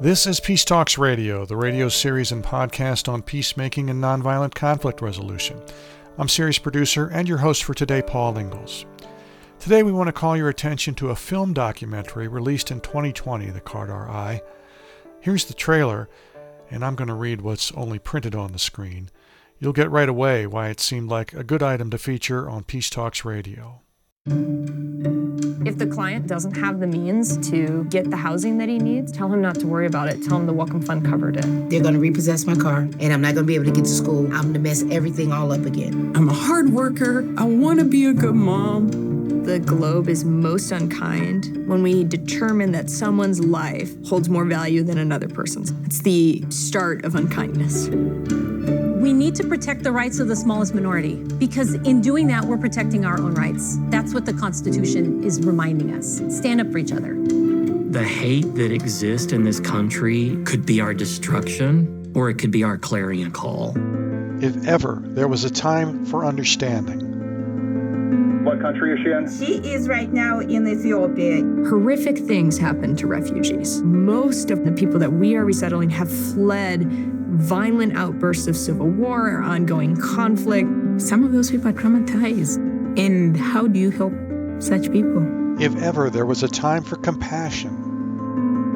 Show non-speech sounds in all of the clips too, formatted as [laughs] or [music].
This is Peace Talks Radio, the radio series and podcast on peacemaking and nonviolent conflict resolution. I'm series producer and your host for today, Paul Ingalls. Today, we want to call your attention to a film documentary released in 2020 The eye. Here's the trailer, and I'm going to read what's only printed on the screen. You'll get right away why it seemed like a good item to feature on Peace Talks Radio. If the client doesn't have the means to get the housing that he needs, tell him not to worry about it. Tell him the Welcome Fund covered it. They're going to repossess my car, and I'm not going to be able to get to school. I'm going to mess everything all up again. I'm a hard worker. I want to be a good mom. The globe is most unkind when we determine that someone's life holds more value than another person's. It's the start of unkindness. We need to protect the rights of the smallest minority because in doing that, we're protecting our own rights. That's what the Constitution is reminding us. Stand up for each other. The hate that exists in this country could be our destruction or it could be our clarion call. If ever there was a time for understanding, what country is she in? She is right now in Ethiopia. Horrific things happen to refugees. Most of the people that we are resettling have fled violent outbursts of civil war or ongoing conflict. Some of those people are traumatized. And how do you help such people? If ever there was a time for compassion.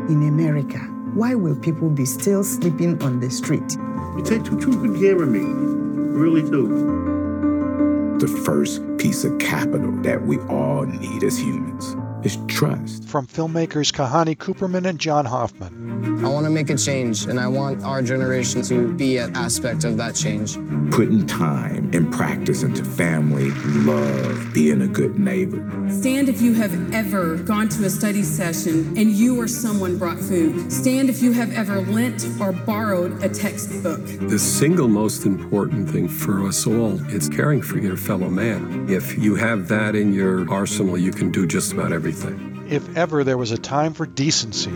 In America, why will people be still sleeping on the street? You take too, too good care of me. Really do. The first piece of capital that we all need as humans is trust. From filmmakers Kahani Cooperman and John Hoffman. I want to make a change, and I want our generation to be an aspect of that change. Putting time and practice into family, love, being a good neighbor. Stand if you have ever gone to a study session and you or someone brought food. Stand if you have ever lent or borrowed a textbook. The single most important thing for us all is caring for your fellow man. If you have that in your arsenal, you can do just about everything everything. If ever there was a time for decency.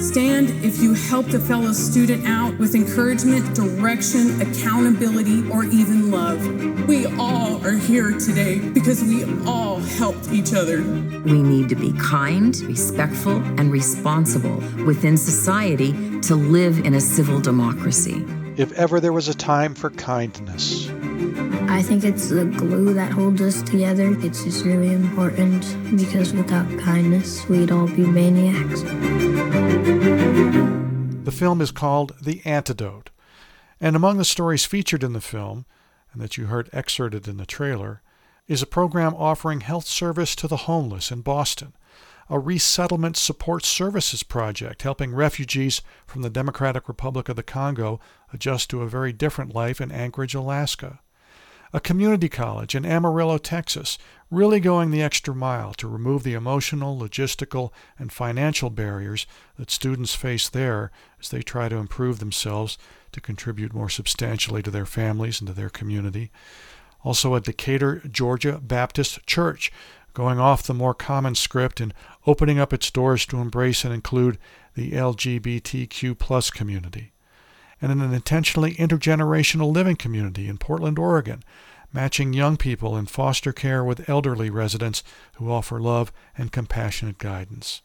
Stand if you helped a fellow student out with encouragement, direction, accountability, or even love. We all are here today because we all helped each other. We need to be kind, respectful, and responsible within society to live in a civil democracy. If ever there was a time for kindness. I think it's the glue that holds us together. It's just really important because without kindness, we'd all be maniacs. The film is called The Antidote. And among the stories featured in the film, and that you heard excerpted in the trailer, is a program offering health service to the homeless in Boston, a resettlement support services project helping refugees from the Democratic Republic of the Congo adjust to a very different life in Anchorage, Alaska a community college in Amarillo, Texas, really going the extra mile to remove the emotional, logistical, and financial barriers that students face there as they try to improve themselves to contribute more substantially to their families and to their community. Also, a Decatur, Georgia Baptist Church, going off the more common script and opening up its doors to embrace and include the LGBTQ plus community and in an intentionally intergenerational living community in Portland, Oregon, matching young people in foster care with elderly residents who offer love and compassionate guidance.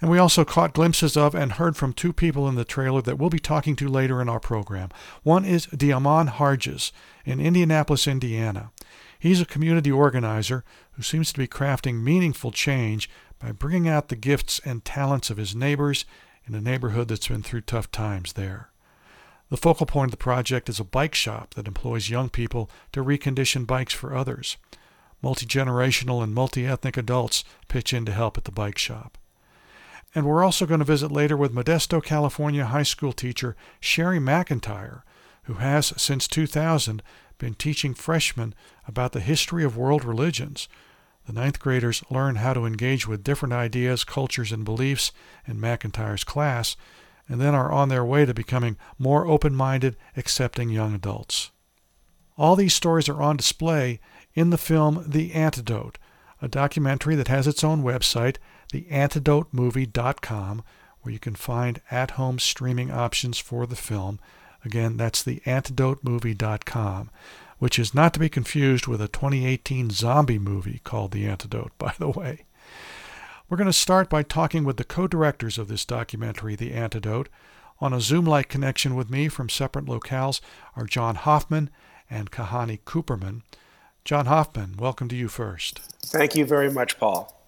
And we also caught glimpses of and heard from two people in the trailer that we'll be talking to later in our program. One is Diamon Harges in Indianapolis, Indiana. He's a community organizer who seems to be crafting meaningful change by bringing out the gifts and talents of his neighbors in a neighborhood that's been through tough times there. The focal point of the project is a bike shop that employs young people to recondition bikes for others. Multi generational and multi ethnic adults pitch in to help at the bike shop. And we're also going to visit later with Modesto, California high school teacher Sherry McIntyre, who has, since 2000, been teaching freshmen about the history of world religions. The ninth graders learn how to engage with different ideas, cultures, and beliefs in McIntyre's class and then are on their way to becoming more open minded, accepting young adults. All these stories are on display in the film The Antidote, a documentary that has its own website, theantidotemovie.com, where you can find at home streaming options for the film. Again, that's theantidotemovie.com, which is not to be confused with a 2018 zombie movie called The Antidote, [laughs] by the way. We're going to start by talking with the co directors of this documentary, The Antidote. On a Zoom like connection with me from separate locales are John Hoffman and Kahani Cooperman. John Hoffman, welcome to you first. Thank you very much, Paul.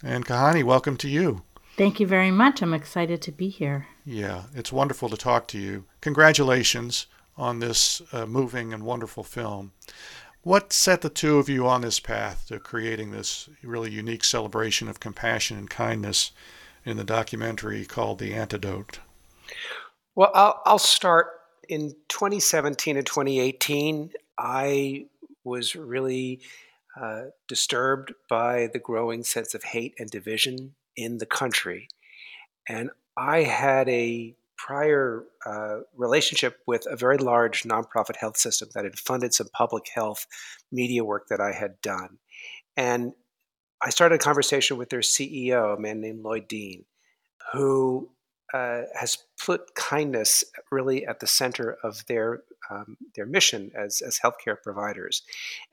And Kahani, welcome to you. Thank you very much. I'm excited to be here. Yeah, it's wonderful to talk to you. Congratulations on this uh, moving and wonderful film. What set the two of you on this path to creating this really unique celebration of compassion and kindness in the documentary called The Antidote? Well, I'll, I'll start. In 2017 and 2018, I was really uh, disturbed by the growing sense of hate and division in the country. And I had a prior uh, relationship with a very large nonprofit health system that had funded some public health media work that I had done. And I started a conversation with their CEO, a man named Lloyd Dean, who uh, has put kindness really at the center of their um, their mission as as healthcare providers.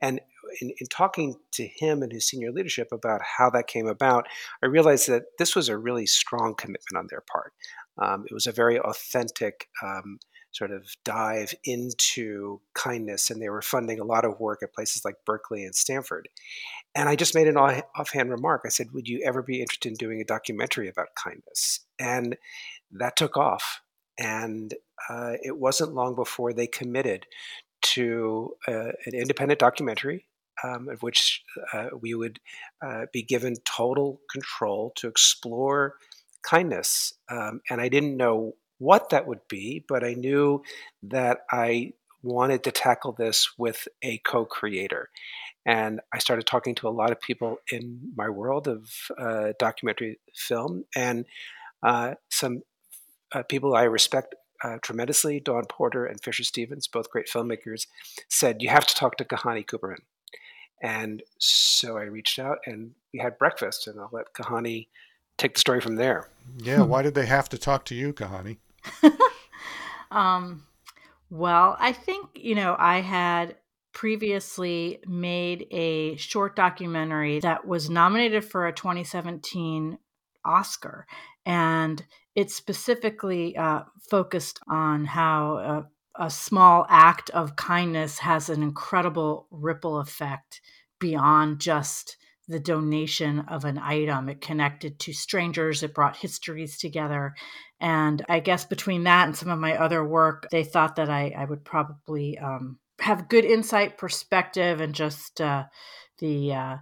And in, in, talking to him and his senior leadership about how that came about, I realized that this was a really strong commitment on their part. Um, it was a very authentic um, sort of dive into kindness, and they were funding a lot of work at places like Berkeley and Stanford. And I just made an offhand remark. I said, Would you ever be interested in doing a documentary about kindness? And that took off. And uh, it wasn't long before they committed to uh, an independent documentary um, of which uh, we would uh, be given total control to explore kindness. Um, and I didn't know what that would be, but I knew that I wanted to tackle this with a co creator. And I started talking to a lot of people in my world of uh, documentary film and uh, some uh, people I respect uh, tremendously, Dawn Porter and Fisher Stevens, both great filmmakers, said, You have to talk to Kahani Cooperman. And so I reached out and we had breakfast, and I'll let Kahani take the story from there. Yeah, why did they have to talk to you, Kahani? [laughs] um, well, I think, you know, I had previously made a short documentary that was nominated for a 2017 Oscar. And it specifically uh, focused on how uh, a small act of kindness has an incredible ripple effect beyond just the donation of an item. It connected to strangers, it brought histories together. And I guess between that and some of my other work, they thought that I, I would probably um, have good insight, perspective, and just uh, the uh,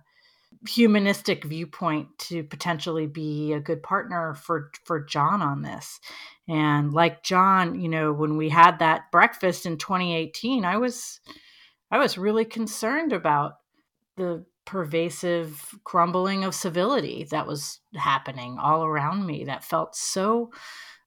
humanistic viewpoint to potentially be a good partner for for John on this. And like John, you know, when we had that breakfast in 2018, I was I was really concerned about the pervasive crumbling of civility that was happening all around me that felt so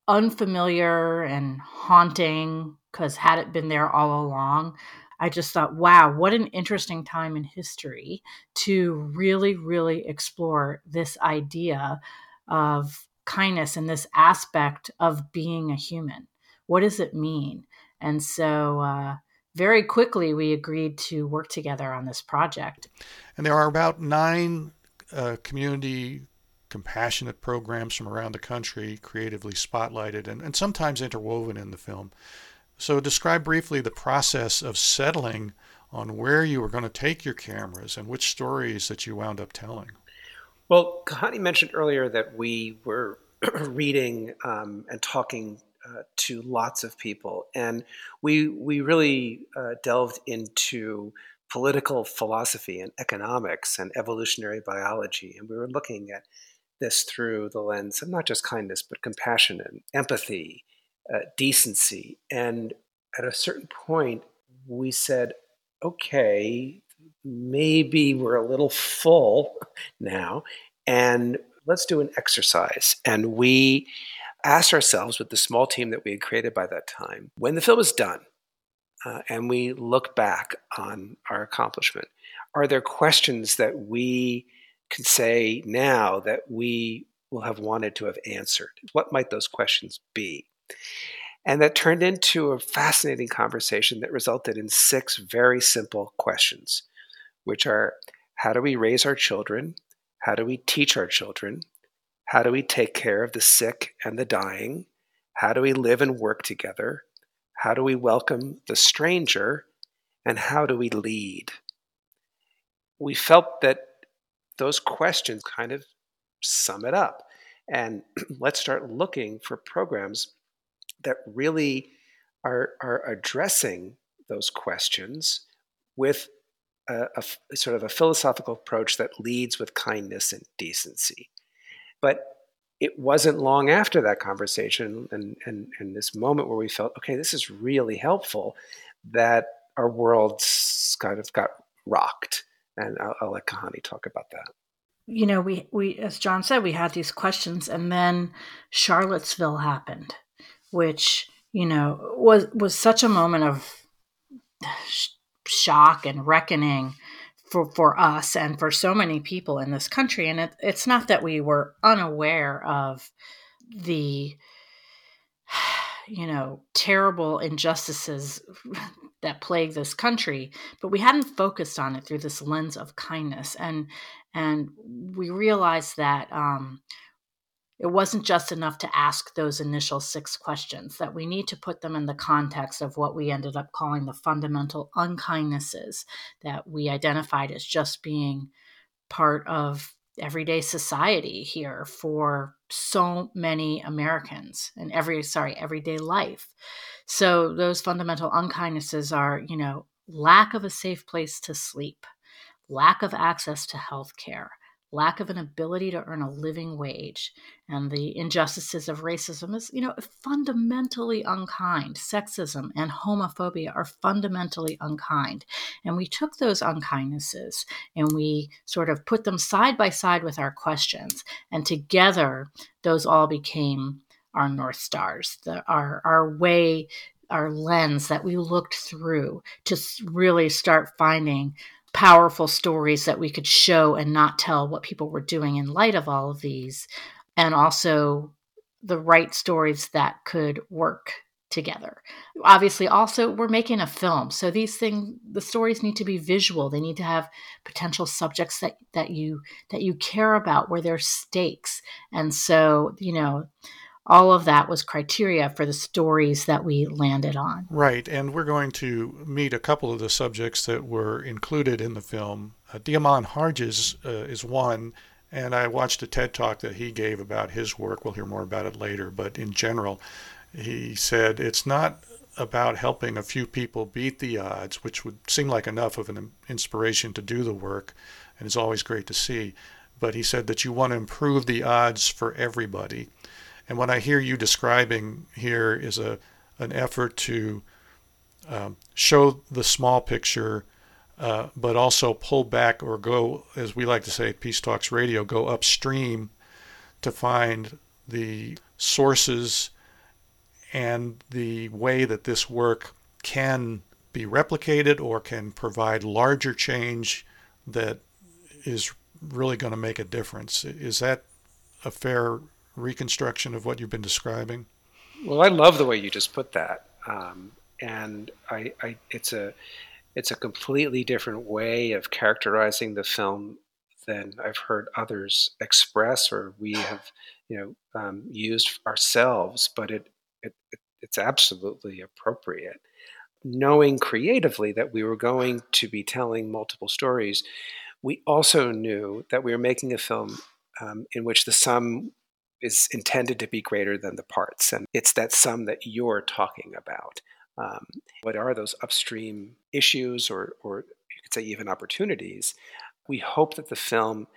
unfamiliar and haunting because had it been there all along I just thought, wow, what an interesting time in history to really, really explore this idea of kindness and this aspect of being a human. What does it mean? And so, uh, very quickly, we agreed to work together on this project. And there are about nine uh, community compassionate programs from around the country creatively spotlighted and, and sometimes interwoven in the film. So, describe briefly the process of settling on where you were going to take your cameras and which stories that you wound up telling. Well, Kahani mentioned earlier that we were [clears throat] reading um, and talking uh, to lots of people, and we we really uh, delved into political philosophy and economics and evolutionary biology, and we were looking at this through the lens of not just kindness but compassion and empathy uh, decency. And at a certain point, we said, okay, maybe we're a little full now, and let's do an exercise. And we asked ourselves, with the small team that we had created by that time, when the film is done, uh, and we look back on our accomplishment, are there questions that we can say now that we will have wanted to have answered? What might those questions be? And that turned into a fascinating conversation that resulted in six very simple questions, which are how do we raise our children? How do we teach our children? How do we take care of the sick and the dying? How do we live and work together? How do we welcome the stranger? And how do we lead? We felt that those questions kind of sum it up. And [clears throat] let's start looking for programs that really are, are addressing those questions with a, a, sort of a philosophical approach that leads with kindness and decency. But it wasn't long after that conversation and, and, and this moment where we felt, okay, this is really helpful, that our worlds kind of got rocked. And I'll, I'll let Kahani talk about that. You know, we, we, as John said, we had these questions, and then Charlottesville happened, which, you know, was, was such a moment of shock and reckoning for, for us and for so many people in this country. And it, it's not that we were unaware of the, [sighs] you know, terrible injustices [laughs] that plague this country, but we hadn't focused on it through this lens of kindness. And and we realized that um, it wasn't just enough to ask those initial six questions, that we need to put them in the context of what we ended up calling the fundamental unkindnesses that we identified as just being part of everyday society here for so many Americans and every sorry everyday life. So those fundamental unkindnesses are, you know, lack of a safe place to sleep, lack of access to health care, lack of an ability to earn a living wage and the injustices of racism is you know fundamentally unkind. Sexism and homophobia are fundamentally unkind. And we took those unkindnesses and we sort of put them side by side with our questions and together those all became our north stars the, our our way our lens that we looked through to really start finding powerful stories that we could show and not tell what people were doing in light of all of these, and also the right stories that could work together. Obviously, also we're making a film, so these things, the stories need to be visual. They need to have potential subjects that that you that you care about, where there's stakes, and so you know all of that was criteria for the stories that we landed on. Right, and we're going to meet a couple of the subjects that were included in the film. Uh, Diamond Harges uh, is one, and I watched a TED talk that he gave about his work. We'll hear more about it later, but in general, he said it's not about helping a few people beat the odds, which would seem like enough of an inspiration to do the work, and it's always great to see. But he said that you want to improve the odds for everybody and what I hear you describing here is a an effort to um, show the small picture, uh, but also pull back or go, as we like to say at Peace Talks Radio, go upstream to find the sources and the way that this work can be replicated or can provide larger change that is really going to make a difference. Is that a fair reconstruction of what you've been describing? Well, I love the way you just put that, um, and I, I, it's a, it's a completely different way of characterizing the film than I've heard others express or we have, you know, um, used ourselves. But it, it, it's absolutely appropriate. Knowing creatively that we were going to be telling multiple stories, we also knew that we were making a film um, in which the sum is intended to be greater than the parts. And it's that sum that you're talking about. Um, what are those upstream issues, or, or you could say even opportunities? We hope that the film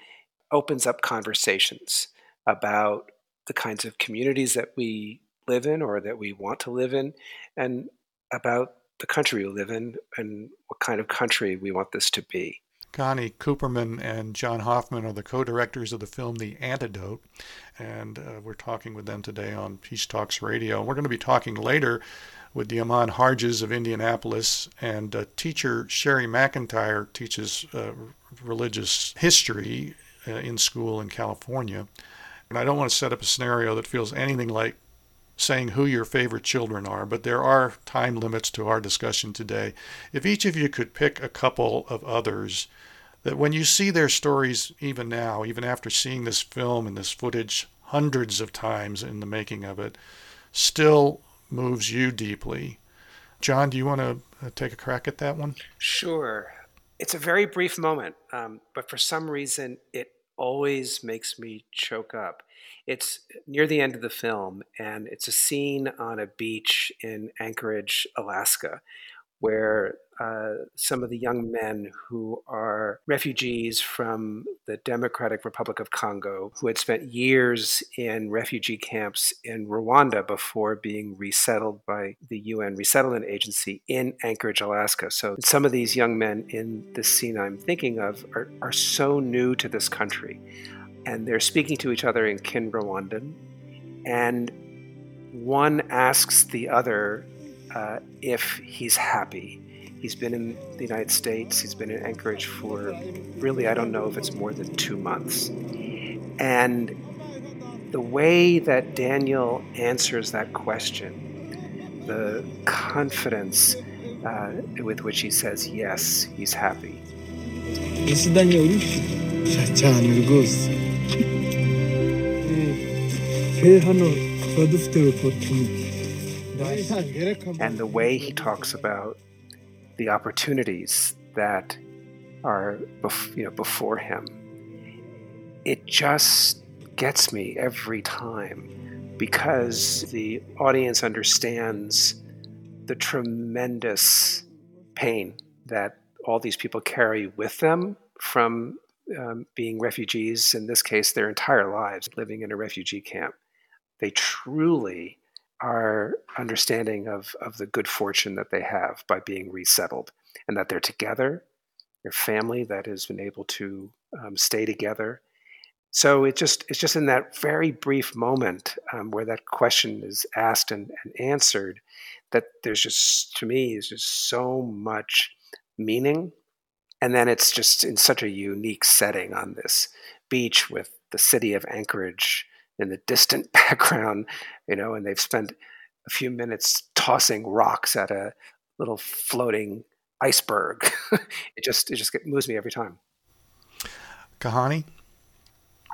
opens up conversations about the kinds of communities that we live in or that we want to live in, and about the country we live in and what kind of country we want this to be. Kahani Cooperman and John Hoffman are the co directors of the film The Antidote, and uh, we're talking with them today on Peace Talks Radio. We're going to be talking later with Diamond Harges of Indianapolis, and uh, teacher Sherry McIntyre teaches uh, religious history uh, in school in California. And I don't want to set up a scenario that feels anything like saying who your favorite children are, but there are time limits to our discussion today. If each of you could pick a couple of others that when you see their stories, even now, even after seeing this film and this footage hundreds of times in the making of it, still moves you deeply. John, do you want to uh, take a crack at that one? Sure. It's a very brief moment, um, but for some reason, it always makes me choke up. It's near the end of the film, and it's a scene on a beach in Anchorage, Alaska, where uh, some of the young men who are refugees from the Democratic Republic of Congo, who had spent years in refugee camps in Rwanda before being resettled by the UN Resettlement Agency in Anchorage, Alaska. So some of these young men in this scene I'm thinking of are, are so new to this country. And they're speaking to each other in Kin Kinyarwanda. And one asks the other uh, if he's happy. He's been in the United States, he's been in Anchorage for really, I don't know if it's more than two months. And the way that Daniel answers that question, the confidence uh, with which he says, yes, he's happy. This is Daniel And the way he talks about the opportunities that are bef- you know, before him, it just gets me every time because the audience understands the tremendous pain that all these people carry with them from um, being refugees, in this case, their entire lives living in a refugee camp. They truly are understanding of, of the good fortune that they have by being resettled and that they're together, their family that has been able to um, stay together. So it just it's just in that very brief moment um, where that question is asked and, and answered that there's just to me is just so much meaning and then it's just in such a unique setting on this beach with the city of Anchorage in the distant [laughs] background, you know, and they've spent a few minutes tossing rocks at a little floating iceberg. [laughs] it just it just moves me every time. Kahani.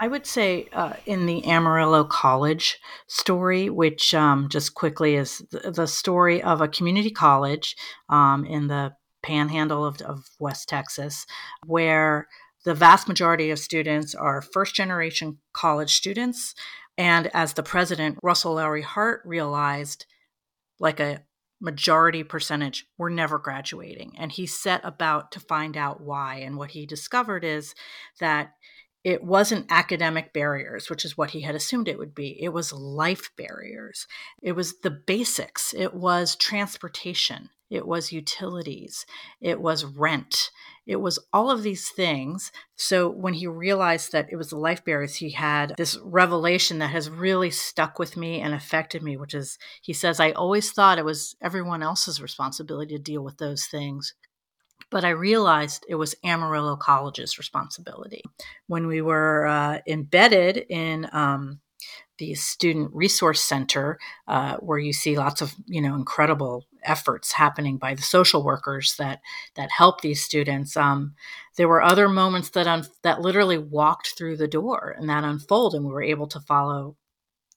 I would say uh, in the Amarillo College story, which um, just quickly is the, the, story of a community college um, in the panhandle of, of West Texas, where the vast majority of students are first generation college students. And as the president, Russell Lowery Hart, realized, like a majority percentage, were never graduating. And he set about to find out why. And what he discovered is that it wasn't academic barriers, which is what he had assumed it would be. It was life barriers. It was the basics. It was transportation it was utilities, it was rent, it was all of these things. So when he realized that it was the life barriers, he had this revelation that has really stuck with me and affected me, which is he says, I always thought it was everyone else's responsibility to deal with those things. But I realized it was Amarillo College's responsibility. When we were uh, embedded in um, the student resource center uh, where you see lots of you know incredible efforts happening by the social workers that that help these students um, there were other moments that un- that literally walked through the door and that unfold and we were able to follow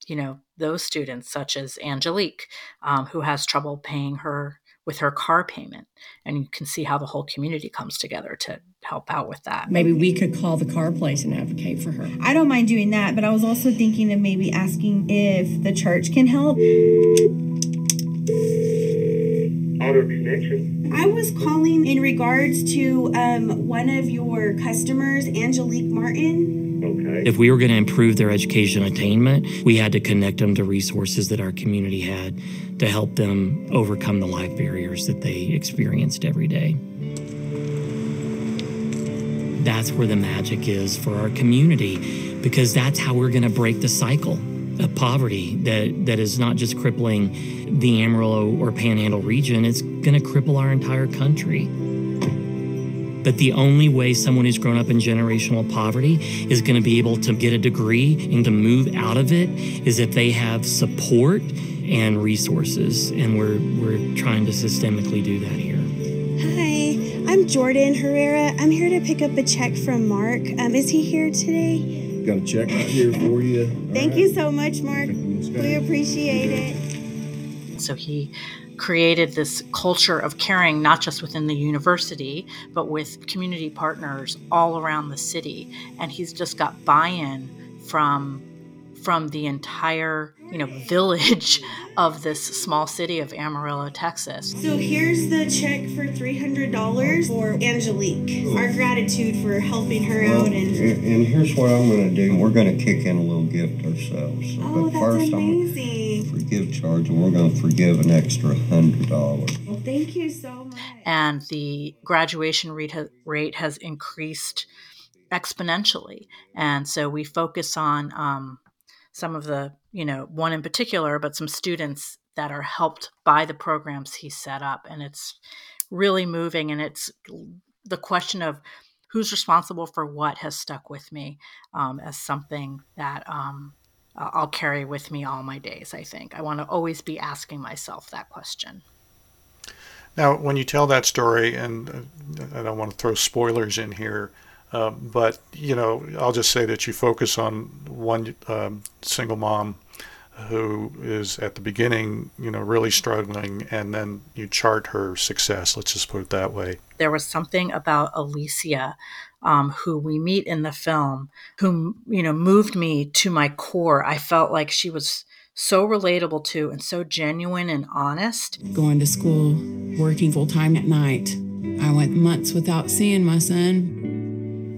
you know those students such as angelique um, who has trouble paying her with her car payment. And you can see how the whole community comes together to help out with that. Maybe we could call the car place and advocate for her. I don't mind doing that, but I was also thinking of maybe asking if the church can help. Out of connection. I was calling in regards to um, one of your customers, Angelique Martin. Okay. If we were going to improve their education attainment, we had to connect them to resources that our community had to help them overcome the life barriers that they experienced every day. That's where the magic is for our community because that's how we're going to break the cycle of poverty that, that is not just crippling the Amarillo or Panhandle region, it's going to cripple our entire country. But the only way someone who's grown up in generational poverty is going to be able to get a degree and to move out of it is if they have support and resources. And we're, we're trying to systemically do that here. Hi, I'm I'm Jordan Herrera. I'm here to pick up a check from Mark. Um, is he here today? Got a check right here for you. Thank you so much, Mark. We appreciate it. So he created this culture of caring, not just within the university, but with community partners all around the city. And he's just got buy in from from the entire you know village [laughs] of this small city of Amarillo, Texas. So here's the check for three hundred dollars for Angelique. Our gratitude for helping her Well, out and. and, and here's what I'm going to do. We're going to kick in a little gift ourselves. Oh, but that's first, amazing. I'm going to forgive charge, and we're going to forgive an extra hundred dollars. Well, thank you so much. and the graduation rate, ha- rate has increased exponentially. And so we focus on um, some of the, you know, one in particular, but some students that are helped by the programs he set up. And it's really moving. And it's the question of who's responsible for what has stuck with me um, as something that um, I'll carry with me all my days, I think. I want to always be asking myself that question. Now, when you tell that story, and uh, I don't want to throw spoilers in here, um, but you know, I'll just say that you focus on one um, single mom who is at the beginning, you know, really struggling, and then you chart her success. Let's just put it that way. There was something about Alicia, um, who we meet in the film, who you know moved me to my core. I felt like she was so relatable to and so genuine and honest. Going to school, working full time at night. I went months without seeing my son.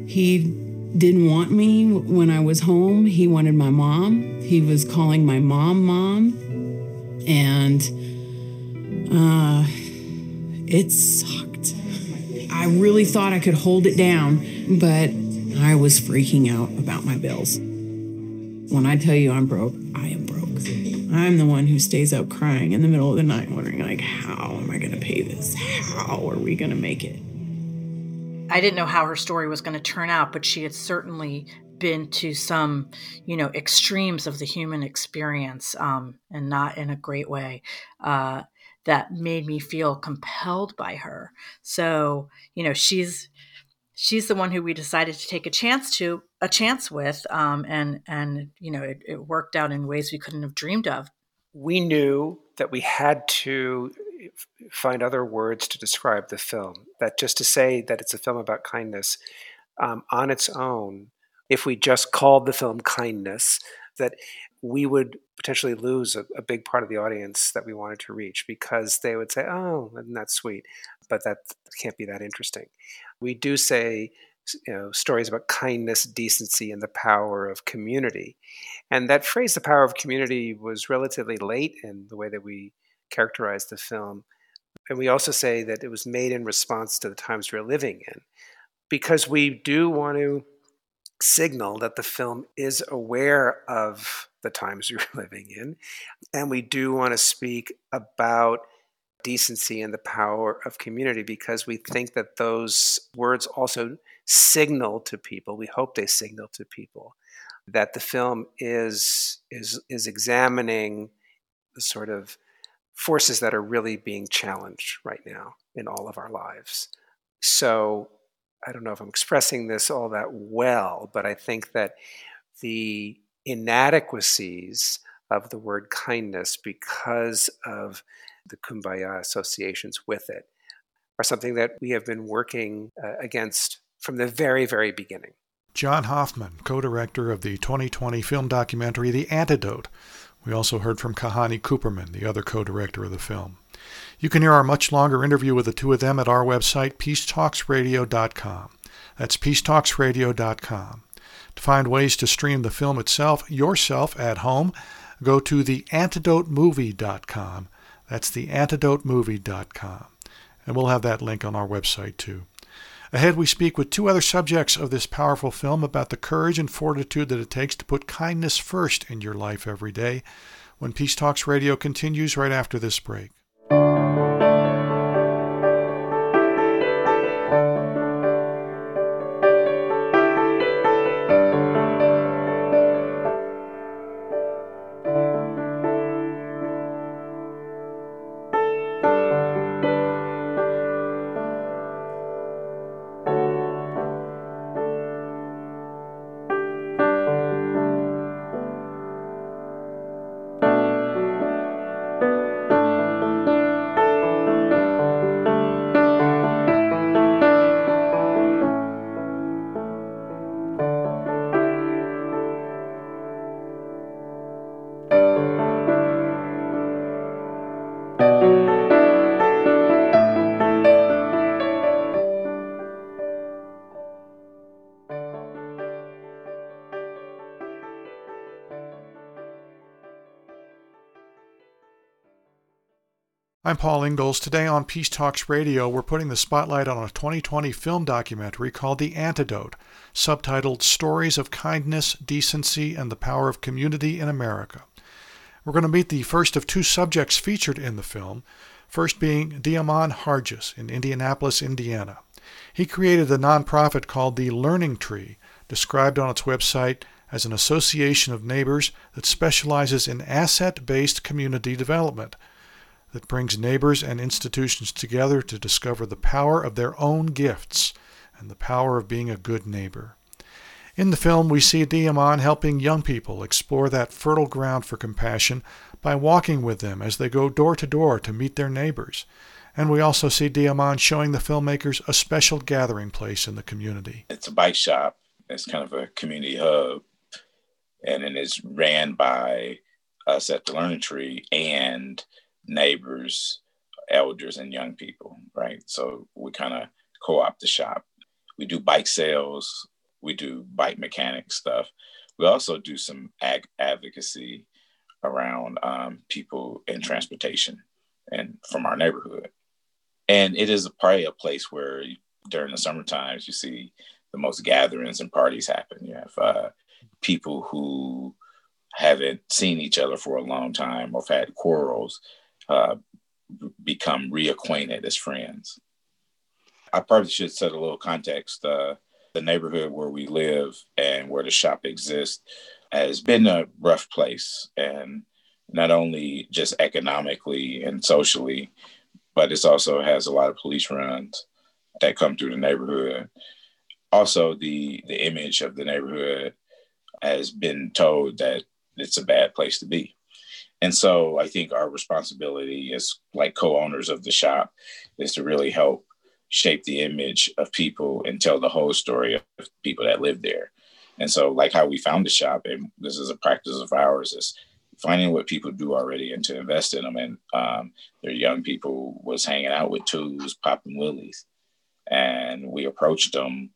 He didn't want me when I was home. He wanted my mom. He was calling my mom mom. And uh, it sucked. I really thought I could hold it down, but I was freaking out about my bills. When I tell you I'm broke, I am broke. I'm the one who stays up crying in the middle of the night, wondering, like, how am I going to pay this? How are we going to make it? I didn't know how her story was going to turn out, but she had certainly been to some, you know, extremes of the human experience, um, and not in a great way. Uh, that made me feel compelled by her. So, you know, she's she's the one who we decided to take a chance to a chance with, um, and and you know, it, it worked out in ways we couldn't have dreamed of. We knew that we had to find other words to describe the film. That just to say that it's a film about kindness um, on its own, if we just called the film kindness, that we would potentially lose a, a, big part of the audience that we wanted to reach because they would say, "Oh, isn't that sweet?" But that can't be that interesting. We do say, you know, stories about kindness, decency, and the power of community, and that phrase, "the power of community," was relatively late in the way that we characterized the film. And we also say that it was made in response to the times we're living in, because we do want to signal that the film is aware of the times [laughs] we're living in. And we do want to speak about decency and the power of community because we think that those words also signal to people, we hope they signal to people, that the film is, is, is examining the sort of forces that are really being challenged right now in all of our lives. So I don't know if I'm expressing this all that well, but I think that the inadequacies of the word kindness because of the kumbaya associations with it are something that we have been working uh, against from the very, very beginning. John Hoffman, co director of the 2020 film documentary The Antidote. We also heard from Kahani Cooperman, the other co director of the film. You can hear our much longer interview with the two of them at our website, peacetalksradio.com. That's peacetalksradio.com. To find ways to stream the film itself yourself at home, go to theantidotemovie.com. That's theantidotemovie.com. And we'll have that link on our website too. Ahead, we speak with two other subjects of this powerful film about the courage and fortitude that it takes to put kindness first in your life every day when Peace Talks Radio continues right after this break. Ingalls. Today on Peace Talks Radio, we're putting the spotlight on a 2020 film documentary called The Antidote, subtitled Stories of Kindness, Decency, and the Power of Community in America. We're going to meet the first of two subjects featured in the film, first being Diamond Harges in Indianapolis, Indiana. He created a nonprofit called the Learning Tree, described on its website as an association of neighbors that specializes in asset based community development that brings neighbors and institutions together to discover the power of their own gifts and the power of being a good neighbor. In the film, we see Diamond helping young people explore that fertile ground for compassion by walking with them as they go door to door to meet their neighbors. And we also see Diamond showing the filmmakers a special gathering place in the community. It's a bike shop. It's kind of a community hub. And it is ran by us at the Learning Tree and neighbors, elders, and young people, right? So we kind of co opt the shop. We do bike sales, we do bike mechanic stuff. We also do some ag- advocacy around um, people in transportation and from our neighborhood. And it is a probably a place where during the summer times you see the most gatherings and parties happen. You have uh, people who haven't seen each other for a long time or have had quarrels uh, become reacquainted as friends. I probably should set a little context. Uh, the neighborhood where we live and where the shop exists has been a rough place, and not only just economically and socially, but it also has a lot of police runs that come through the neighborhood. Also, the the image of the neighborhood has been told that it's a bad place to be. And so I think our responsibility as like co-owners of the shop is to really help shape the image of people and tell the whole story of people that live there. And so like how we found the shop, and this is a practice of ours, is finding what people do already and to invest in them. And um, their young people was hanging out with twos, popping willies. And we approached them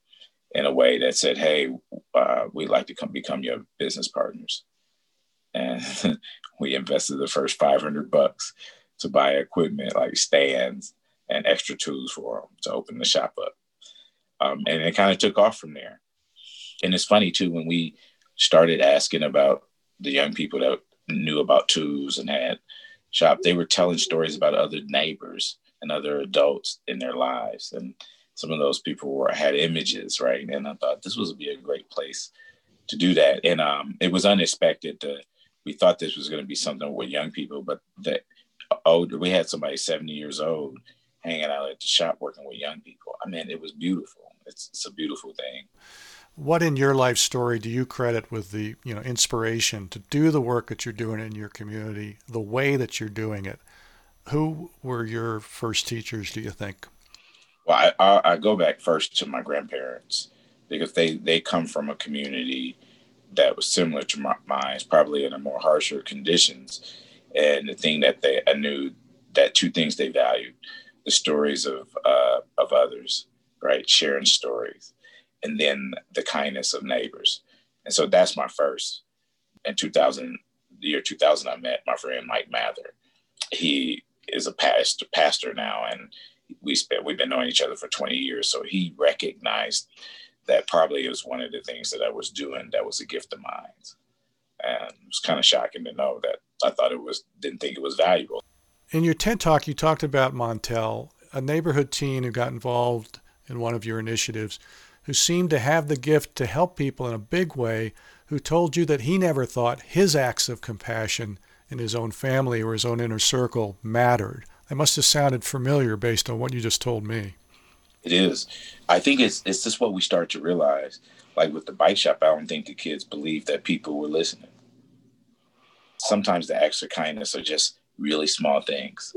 in a way that said, hey, uh, we'd like to come become your business partners. And [laughs] we invested the first 500 bucks to buy equipment like stands and extra tools for them to open the shop up. Um, and it kind of took off from there. And it's funny too, when we started asking about the young people that knew about tools and had shop, they were telling stories about other neighbors and other adults in their lives. And some of those people were had images, right? And I thought this would be a great place to do that. And um, it was unexpected to we thought this was going to be something with young people, but that older, we had somebody 70 years old hanging out at the shop working with young people. I mean, it was beautiful. It's, it's a beautiful thing. What in your life story do you credit with the you know inspiration to do the work that you're doing in your community, the way that you're doing it? Who were your first teachers? Do you think? Well, I, I, I go back first to my grandparents because they they come from a community that was similar to my, mine, probably in a more harsher conditions. And the thing that they, I knew that two things they valued: the stories of uh, of others, right, sharing stories, and then the kindness of neighbors. And so that's my first. In 2000, the year 2000, I met my friend Mike Mather. He is a pastor, pastor now, and we spent we've been knowing each other for 20 years. So he recognized that probably was one of the things that I was doing that was a gift of mine. And it was kind of shocking to know that I thought it was, didn't think it was valuable. In your TED talk, you talked about Montel, a neighborhood teen who got involved in one of your initiatives, who seemed to have the gift to help people in a big way, who told you that he never thought his acts of compassion in his own family or his own inner circle mattered. That must have sounded familiar based on what you just told me. It is. I think it's it's just what we start to realize. Like with the bike shop, I don't think the kids believe that people were listening. Sometimes the acts of kindness are just really small things.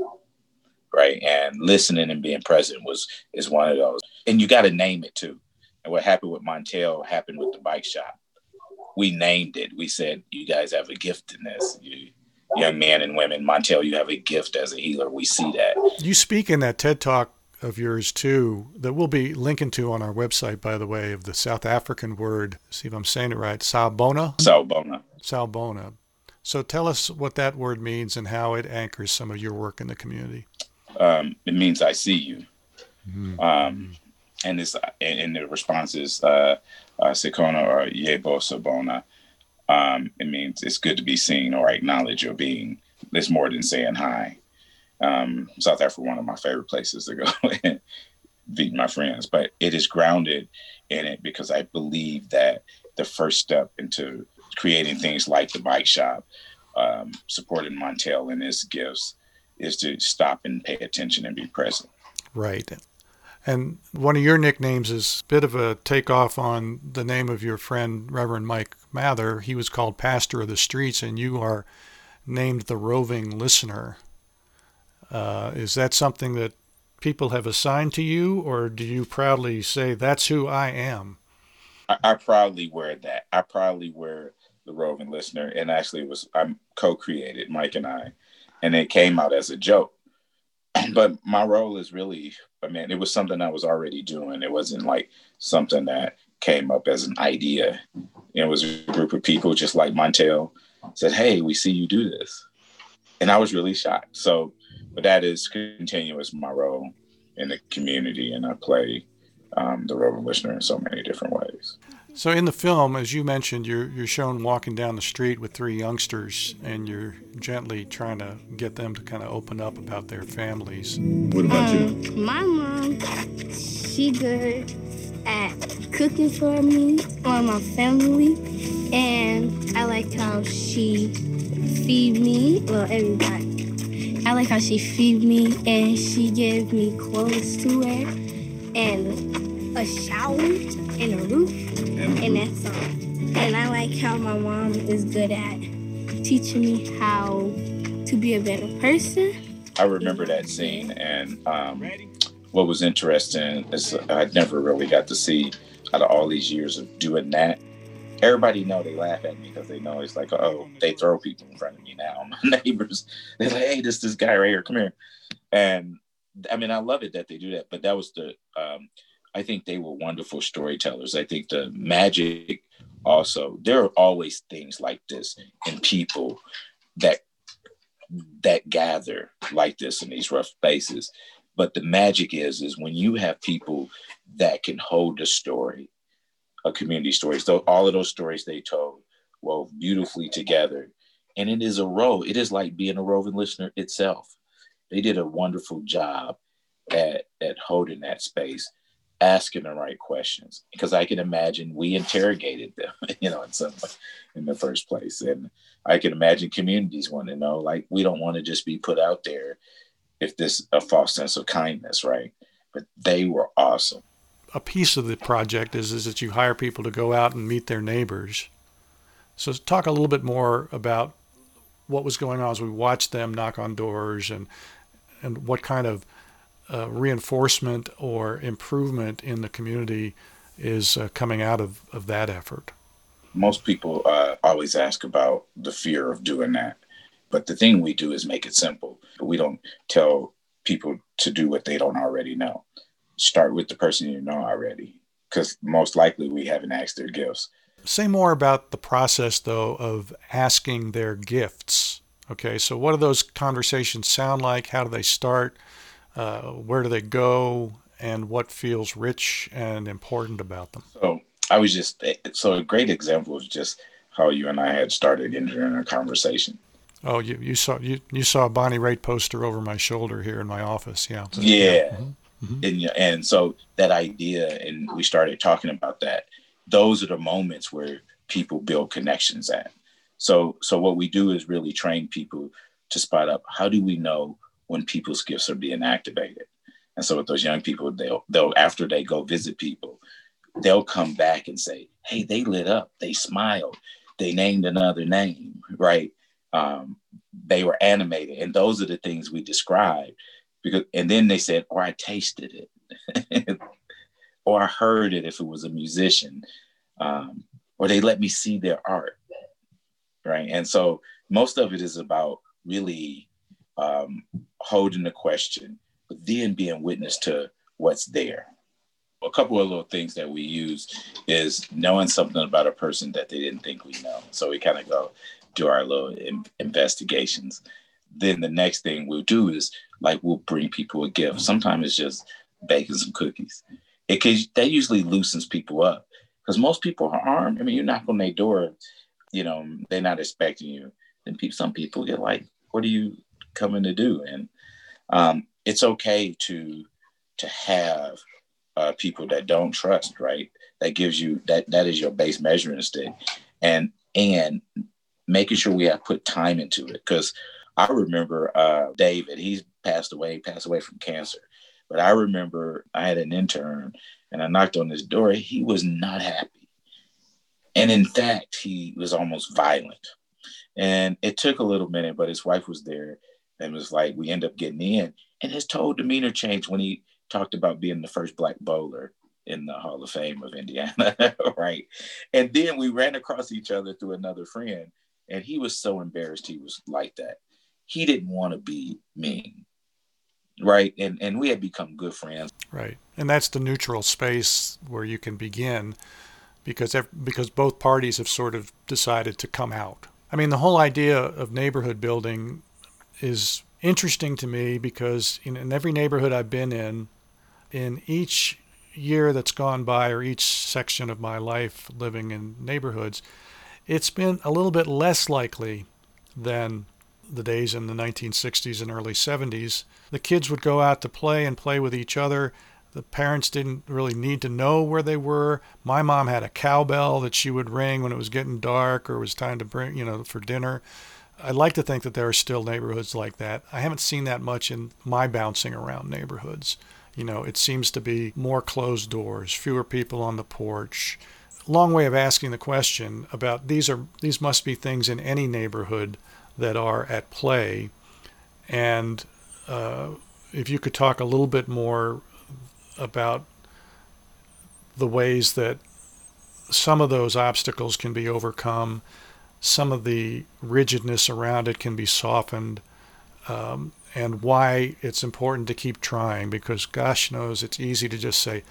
Right. And listening and being present was is one of those. And you gotta name it too. And what happened with Montel happened with the bike shop. We named it. We said, You guys have a gift in this. You, young men and women, Montel, you have a gift as a healer. We see that. You speak in that TED talk of yours too that we'll be linking to on our website, by the way, of the South African word. See if I'm saying it right. Sawubona. Sawubona. Sawubona. So tell us what that word means and how it anchors some of your work in the community. um, it means I see you. Mm-hmm. Um, and this and, and, the response is uh, uh, or Yebo Sawubona. Um, it means it's good to be seen or acknowledge your being. It's more than saying hi. Um, South Africa, one of my favorite places to go [laughs] and meet my friends, but it is grounded in it because I believe that the first step into creating things like the bike shop, um, supporting Montel and his gifts, is to stop and pay attention and be present. Right. And one of your nicknames is a bit of a takeoff on the name of your friend, Reverend Mike Mather. He was called Pastor of the Streets, and you are named the Roving Listener. Uh, is that something that people have assigned to you, or do you proudly say, that's who I am? I, I proudly wear that. I proudly wear the Roving Listener, and actually, it was I'm co-created, Mike and I, and it came out as a joke. [clears throat] but my role is really, I mean, it was something I was already doing. It wasn't like something that came up as an idea. It was a group of people just like Montel said, "Hey, we see you do this," and I was really shocked. So, but that is continuous my role in the community, and I play um, the Roving Listener in so many different ways. So in the film, as you mentioned, you're you're shown walking down the street with three youngsters, and you're gently trying to get them to kind of open up about their families. What about um, you? My mom, she good at cooking for me or my family, and I like how she feed me. Well, everybody. I like how she feed me and she gave me clothes to wear and a shower and a roof and that's all. And I like how my mom is good at teaching me how to be a better person. I remember that scene, and um, what was interesting is I never really got to see out of all these years of doing that. Everybody know they laugh at me because they know it's like, oh, they throw people in front of me now. [laughs] My neighbors, they're like, hey, this this guy right here, come here. And I mean, I love it that they do that, but that was the um, I think they were wonderful storytellers. I think the magic also, there are always things like this in people that that gather like this in these rough spaces. But the magic is is when you have people that can hold a story, a community stories. So all of those stories they told wove beautifully together. And it is a role. It is like being a roving listener itself. They did a wonderful job at, at holding that space asking the right questions because I can imagine we interrogated them, [laughs] you know, in some in the first place. And I can imagine communities want to know, like, we don't want to just be put out there if this a false sense of kindness, right? But they were awesome. A piece of the project is is that you hire people to go out and meet their neighbors. So talk a little bit more about what was going on as we watched them knock on doors and and what kind of uh, reinforcement or improvement in the community is uh, coming out of, of that effort? Most people uh, always ask about the fear of doing that. But the thing we do is make it simple. We don't tell people to do what they don't already know. Start with the person you know already, because most likely we haven't asked their gifts. Say more about the process, though, of asking their gifts. Okay, so what do those conversations sound like? How do they start? Uh, where do they go, and what feels rich and important about them? So I was just so a great example of just how you and I had started entering a conversation. Oh, you, you saw you, you saw a Bonnie Raitt poster over my shoulder here in my office, yeah. Yeah. Mm-hmm. Mm-hmm. and and so that idea, and we started talking about that. Those are the moments where people build connections at. So so what we do is really train people to spot up how do we know when people's gifts are being activated. And so with those young people, they'll they'll after they go visit people, they'll come back and say, "Hey, they lit up. They smiled. They named another name, right? Um, they were animated." And those are the things we describe. Because and then they said, "Or I tasted it, [laughs] or I heard it if it was a musician, um, or they let me see their art." Right. And so most of it is about really um, holding the question, but then being witness to what's there. A couple of little things that we use is knowing something about a person that they didn't think we know. So we kind of go do our little in- investigations. Then the next thing we'll do is like we'll bring people a gift. Sometimes it's just baking some cookies. It cause that usually loosens people up because most people are armed. I mean, you knock on their door, you know, they're not expecting you. Then people, some people get like, "What are you coming to do?" And um, it's okay to to have uh, people that don't trust, right? That gives you that that is your base measuring stick, and and making sure we have put time into it because I remember uh, David. He's passed away. Passed away from cancer. But I remember I had an intern, and I knocked on his door. He was not happy, and in fact, he was almost violent. And it took a little minute, but his wife was there, and was like, we end up getting in. And his total demeanor changed when he talked about being the first black bowler in the Hall of Fame of Indiana, [laughs] right? And then we ran across each other through another friend, and he was so embarrassed he was like that he didn't want to be mean right? And and we had become good friends. Right. And that's the neutral space where you can begin because because both parties have sort of decided to come out. I mean the whole idea of neighborhood building is interesting to me because in, in every neighborhood i've been in in each year that's gone by or each section of my life living in neighborhoods it's been a little bit less likely than the days in the 1960s and early 70s. The kids would go out to play and play with each other. The parents didn't really need to know where they were. My mom had a cowbell that she would ring when it was getting dark or it was time to bring, you know, for dinner. I'd like to think that there are still neighborhoods like that. I haven't seen that much in my bouncing around neighborhoods. You know, it seems to be more closed doors, fewer people on the porch. Long way of asking the question about these are these must be things in any neighborhood that are at play. And uh, if you could talk a little bit more about the ways that some of those obstacles can be overcome, some of the rigidness around it can be softened, um, and why it's important to keep trying. Because gosh knows it's easy to just say,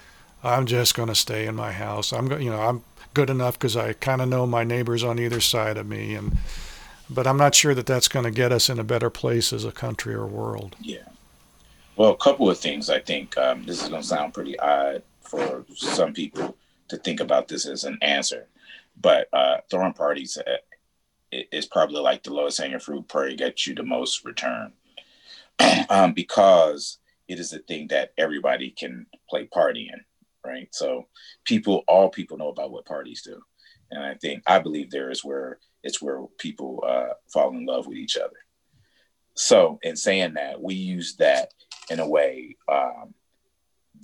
"I'm just going to stay in my house. I'm going, you know, I'm good enough because I kind of know my neighbors on either side of me, and but I'm not sure that that's going to get us in a better place as a country or world. Yeah. Well, a couple of things. I think um, this is going to sound pretty odd for some people to think about this as an answer, but uh, throwing parties uh, is probably like the lowest hanging fruit, probably gets you the most return [clears throat] um, because it is a thing that everybody can play party in, right? So people, all people know about what parties do. And I think, I believe there is where it's where people uh, fall in love with each other. So, in saying that, we use that in a way um,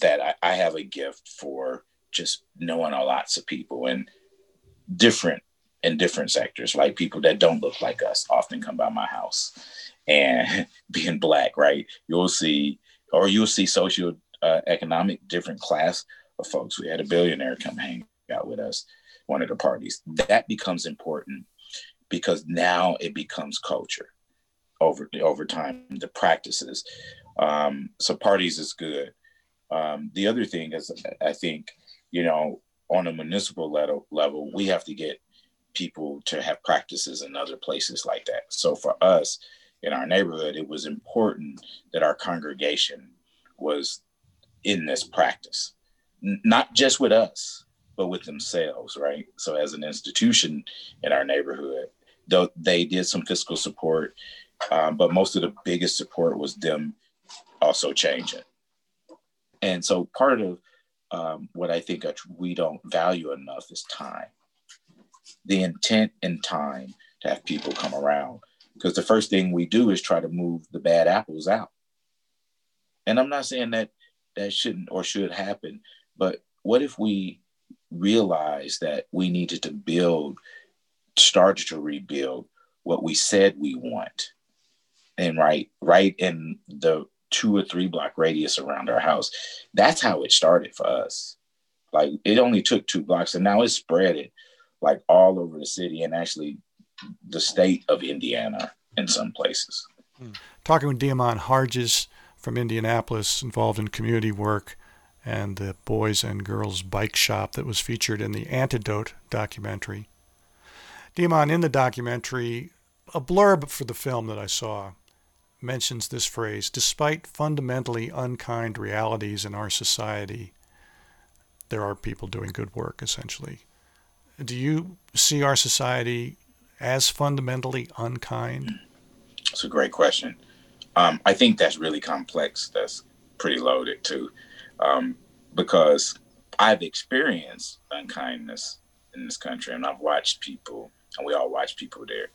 that I, I have a gift for just knowing a lots of people and different in different sectors, like people that don't look like us often come by my house. And [laughs] being black, right? You'll see, or you'll see social uh, economic different class of folks. We had a billionaire come hang out with us, one of the parties. That becomes important because now it becomes culture over over time the practices. Um, so parties is good. Um, the other thing is i think you know on a municipal level level we have to get people to have practices in other places like that. So for us in our neighborhood it was important that our congregation was in this practice. Not just with us but with themselves right? So as an institution in our neighborhood though they did some fiscal support, um, but most of the biggest support was them also changing. And so part of um, what I think we don't value enough is time, the intent and time to have people come around. Because the first thing we do is try to move the bad apples out. And I'm not saying that that shouldn't or should happen, but what if we realize that we needed to build started to rebuild what we said we want. And right right in the two or three block radius around our house that's how it started for us. Like it only took two blocks and now it's spread it like all over the city and actually the state of indiana in some places. Hmm. talking with De'Amon Harges from indianapolis involved in community work and the boys and girls bike shop that was featured in the antidote documentary De'Amon, in the documentary, a blurb for the film that I saw mentions this phrase despite fundamentally unkind realities in our society, there are people doing good work, essentially. Do you see our society as fundamentally unkind? It's a great question. Um, I think that's really complex. That's pretty loaded, too, um, because I've experienced unkindness in this country and I've watched people, and we all watch people there.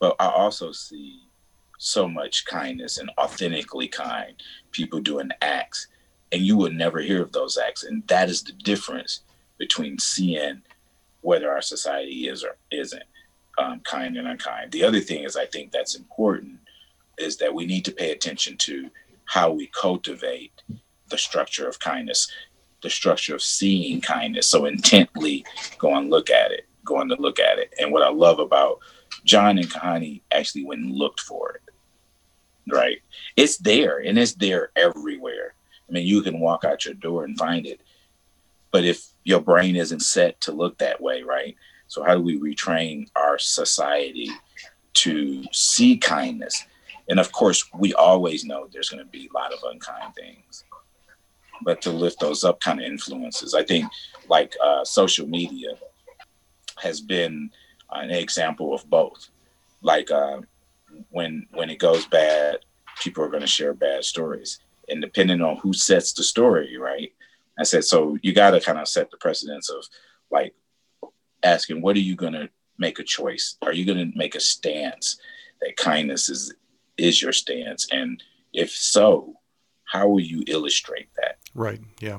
But I also see so much kindness and authentically kind people doing acts and you would never hear of those acts. And that is the difference between seeing whether our society is or isn't um, kind and unkind. The other thing is i think that's important is that we need to pay attention to how we cultivate the structure of kindness the structure of seeing kindness so intently go and look at it going to look at it and what i love about john and kahani actually went and looked for it right? It's there and it's there everywhere. I mean, you can walk out your door and find it. But if your brain isn't set to look that way, right? So, how do we retrain our society to see kindness? And of course, we always know there's going to be a lot of unkind things, but to lift those up kind of influences. I think, like uh, social media has been an example of both. Like, uh, when when it goes bad, people are going to share bad stories, and depending on who sets the story, right? I said so. You got to kind of set the precedence of like asking, what are you going to make a choice? Are you going to make a stance that kindness is is your stance, and if so, how will you illustrate that? Right. Yeah.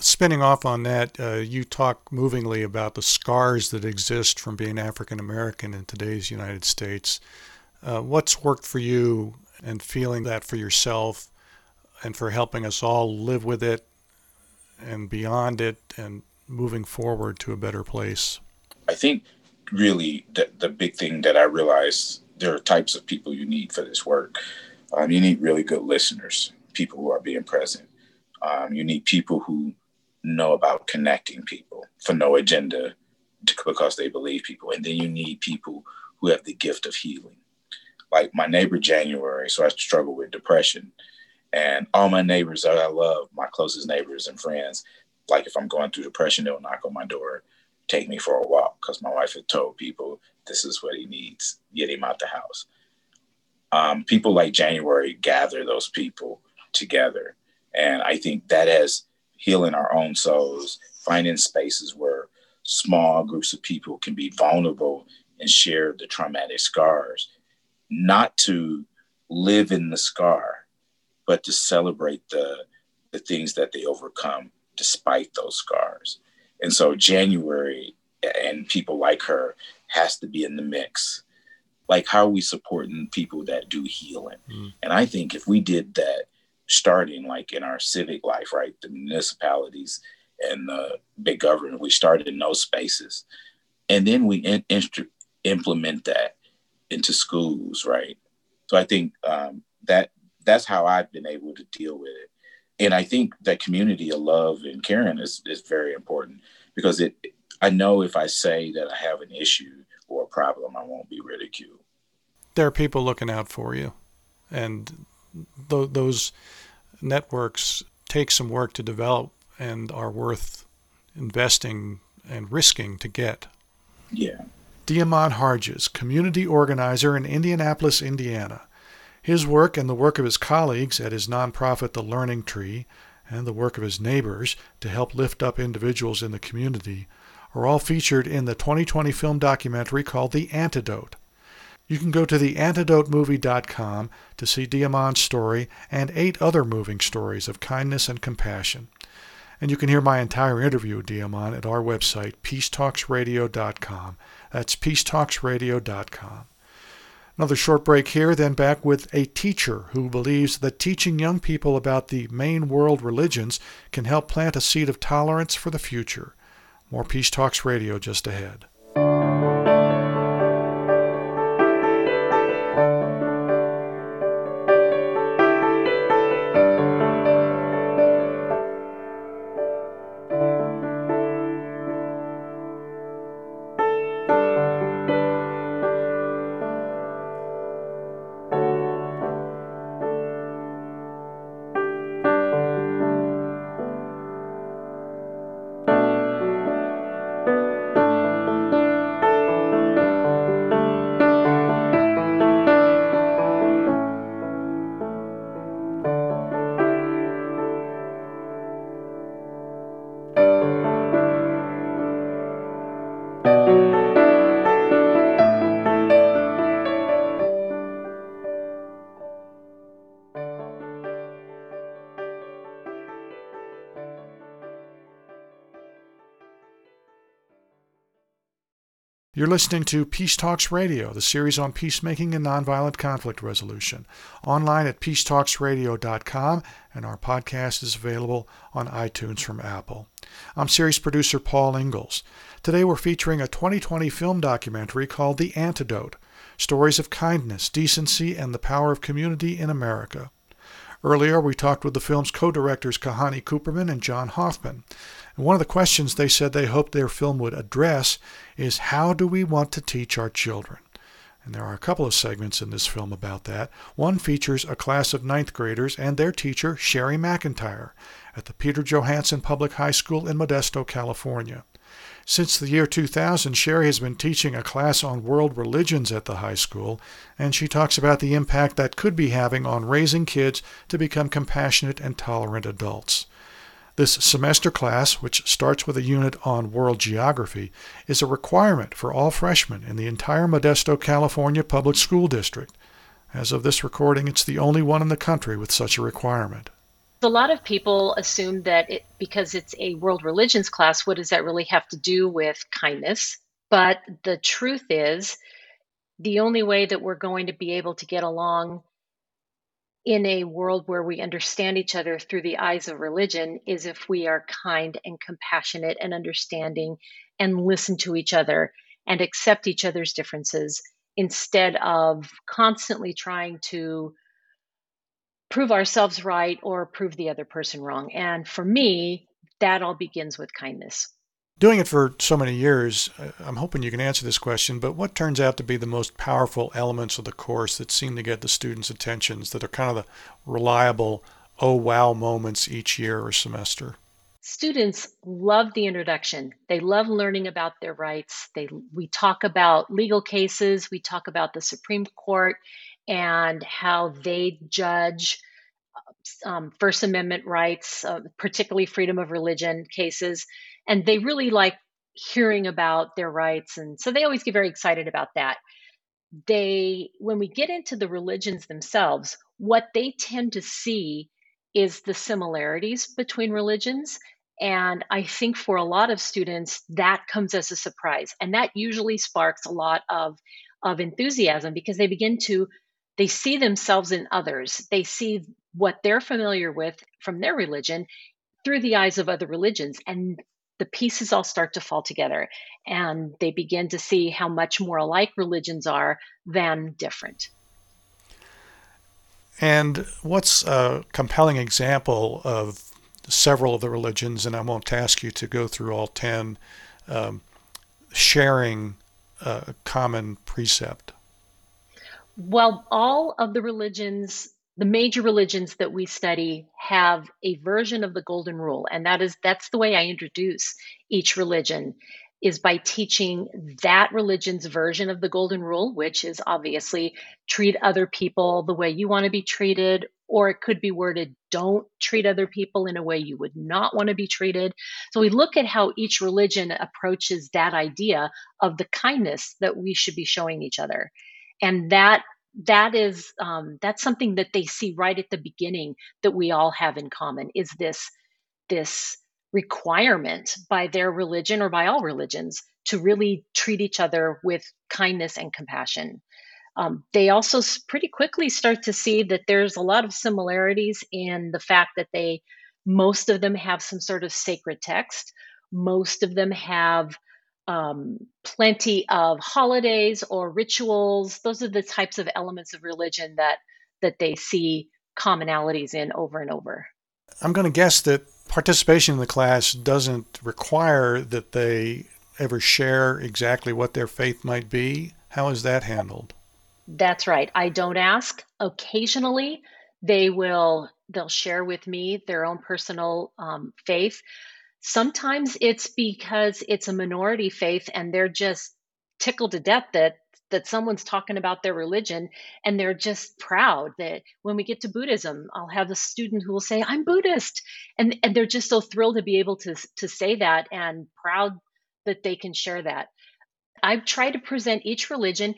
Spinning off on that, uh, you talk movingly about the scars that exist from being African American in today's United States. Uh, what's worked for you and feeling that for yourself and for helping us all live with it and beyond it and moving forward to a better place? I think really the, the big thing that I realized there are types of people you need for this work. Um, you need really good listeners, people who are being present. Um, you need people who know about connecting people for no agenda because they believe people. And then you need people who have the gift of healing like my neighbor January, so I struggle with depression. And all my neighbors that I love, my closest neighbors and friends, like if I'm going through depression, they'll knock on my door, take me for a walk, because my wife had told people this is what he needs, get him out the house. Um, people like January gather those people together. And I think that has healing our own souls, finding spaces where small groups of people can be vulnerable and share the traumatic scars not to live in the scar, but to celebrate the the things that they overcome despite those scars. And so January and people like her has to be in the mix. Like how are we supporting people that do healing? Mm. And I think if we did that starting like in our civic life, right? The municipalities and the big government, we started in those spaces. And then we in, implement that into schools, right? So I think um, that that's how I've been able to deal with it. And I think that community of love and caring is, is very important because it I know if I say that I have an issue or a problem, I won't be ridiculed. There are people looking out for you, and th- those networks take some work to develop and are worth investing and risking to get. Yeah. De'Amon Harges, community organizer in Indianapolis, Indiana. His work and the work of his colleagues at his nonprofit The Learning Tree and the work of his neighbors to help lift up individuals in the community are all featured in the 2020 film documentary called The Antidote. You can go to the theantidotemovie.com to see De'Amon's story and eight other moving stories of kindness and compassion. And you can hear my entire interview with De'Amon at our website, peacetalksradio.com. That's peacetalksradio.com. Another short break here, then back with a teacher who believes that teaching young people about the main world religions can help plant a seed of tolerance for the future. More Peace Talks Radio just ahead. You're listening to Peace Talks Radio, the series on peacemaking and nonviolent conflict resolution, online at peacetalksradio.com, and our podcast is available on iTunes from Apple. I'm series producer Paul Ingles. Today we're featuring a 2020 film documentary called The Antidote Stories of Kindness, Decency, and the Power of Community in America. Earlier, we talked with the film's co directors Kahani Cooperman and John Hoffman. And one of the questions they said they hoped their film would address is how do we want to teach our children? And there are a couple of segments in this film about that. One features a class of ninth graders and their teacher, Sherry McIntyre, at the Peter Johansen Public High School in Modesto, California. Since the year 2000, Sherry has been teaching a class on world religions at the high school, and she talks about the impact that could be having on raising kids to become compassionate and tolerant adults. This semester class, which starts with a unit on world geography, is a requirement for all freshmen in the entire Modesto, California public school district. As of this recording, it's the only one in the country with such a requirement. A lot of people assume that it, because it's a world religions class, what does that really have to do with kindness? But the truth is, the only way that we're going to be able to get along in a world where we understand each other through the eyes of religion is if we are kind and compassionate and understanding and listen to each other and accept each other's differences instead of constantly trying to prove ourselves right or prove the other person wrong. And for me, that all begins with kindness doing it for so many years, uh, I'm hoping you can answer this question, but what turns out to be the most powerful elements of the course that seem to get the students' attentions, that are kind of the reliable, oh wow moments each year or semester? Students love the introduction. They love learning about their rights. They we talk about legal cases, we talk about the Supreme Court and how they judge um, First Amendment rights, uh, particularly freedom of religion cases. And they really like hearing about their rights and so they always get very excited about that. They when we get into the religions themselves what they tend to see is the similarities between religions and i think for a lot of students that comes as a surprise. And that usually sparks a lot of of enthusiasm because they begin to they see themselves in others they see what they're familiar with from their religion through the eyes of other religions and the pieces all start to fall together and they begin to see how much more alike religions are than different. And what's a compelling example of several of the religions, and I won't ask you to go through all 10, um, sharing a common precept? Well, all of the religions the major religions that we study have a version of the golden rule. And that is that's the way i introduce each religion is by teaching that religion's version of the golden rule which is obviously treat other people the way you want to be treated or it could be worded don't treat other people in a way you would not want to be treated. So we look at how each religion approaches that idea of the kindness that we should be showing each other and that that is um, that's something that they see right at the beginning that we all have in common is this this requirement by their religion or by all religions to really treat each other with kindness and compassion. Um, they also pretty quickly start to see that there's a lot of similarities in the fact that they most of them have some sort of sacred text. Most of them have um, plenty of holidays or rituals. Those are the types of elements of religion that that they see commonalities in over and over. I'm going to guess that participation in the class doesn't require that they ever share exactly what their faith might be. How is that handled? That's right. I don't ask. Occasionally, they will they'll share with me their own personal um, faith Sometimes it's because it's a minority faith and they're just tickled to death that that someone's talking about their religion and they're just proud that when we get to Buddhism, I'll have a student who will say, I'm Buddhist. And, and they're just so thrilled to be able to, to say that and proud that they can share that. i try to present each religion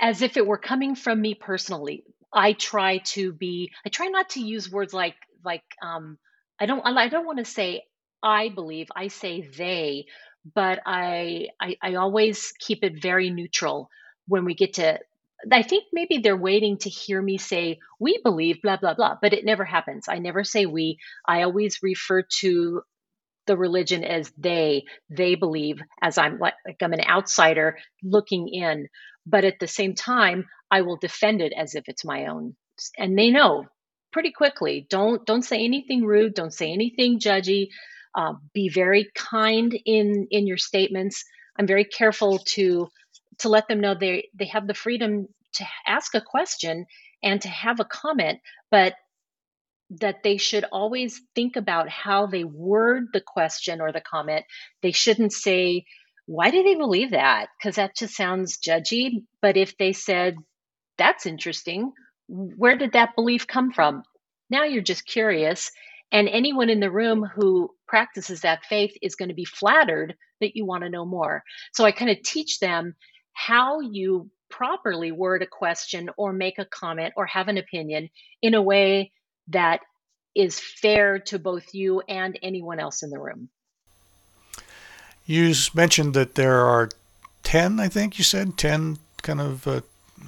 as if it were coming from me personally. I try to be, I try not to use words like, like, um, I don't, I don't want to say I believe, I say they, but I, I I always keep it very neutral when we get to I think maybe they're waiting to hear me say, we believe, blah, blah, blah, but it never happens. I never say we. I always refer to the religion as they. They believe, as I'm like, like I'm an outsider looking in. But at the same time, I will defend it as if it's my own. And they know pretty quickly. Don't don't say anything rude. Don't say anything judgy. Uh, be very kind in in your statements. I'm very careful to to let them know they they have the freedom to ask a question and to have a comment, but that they should always think about how they word the question or the comment. They shouldn't say, why do they believe that? Because that just sounds judgy. But if they said, that's interesting, where did that belief come from? Now you're just curious. And anyone in the room who practices that faith is going to be flattered that you want to know more. So I kind of teach them how you properly word a question or make a comment or have an opinion in a way that is fair to both you and anyone else in the room. You mentioned that there are 10, I think you said, 10 kind of uh,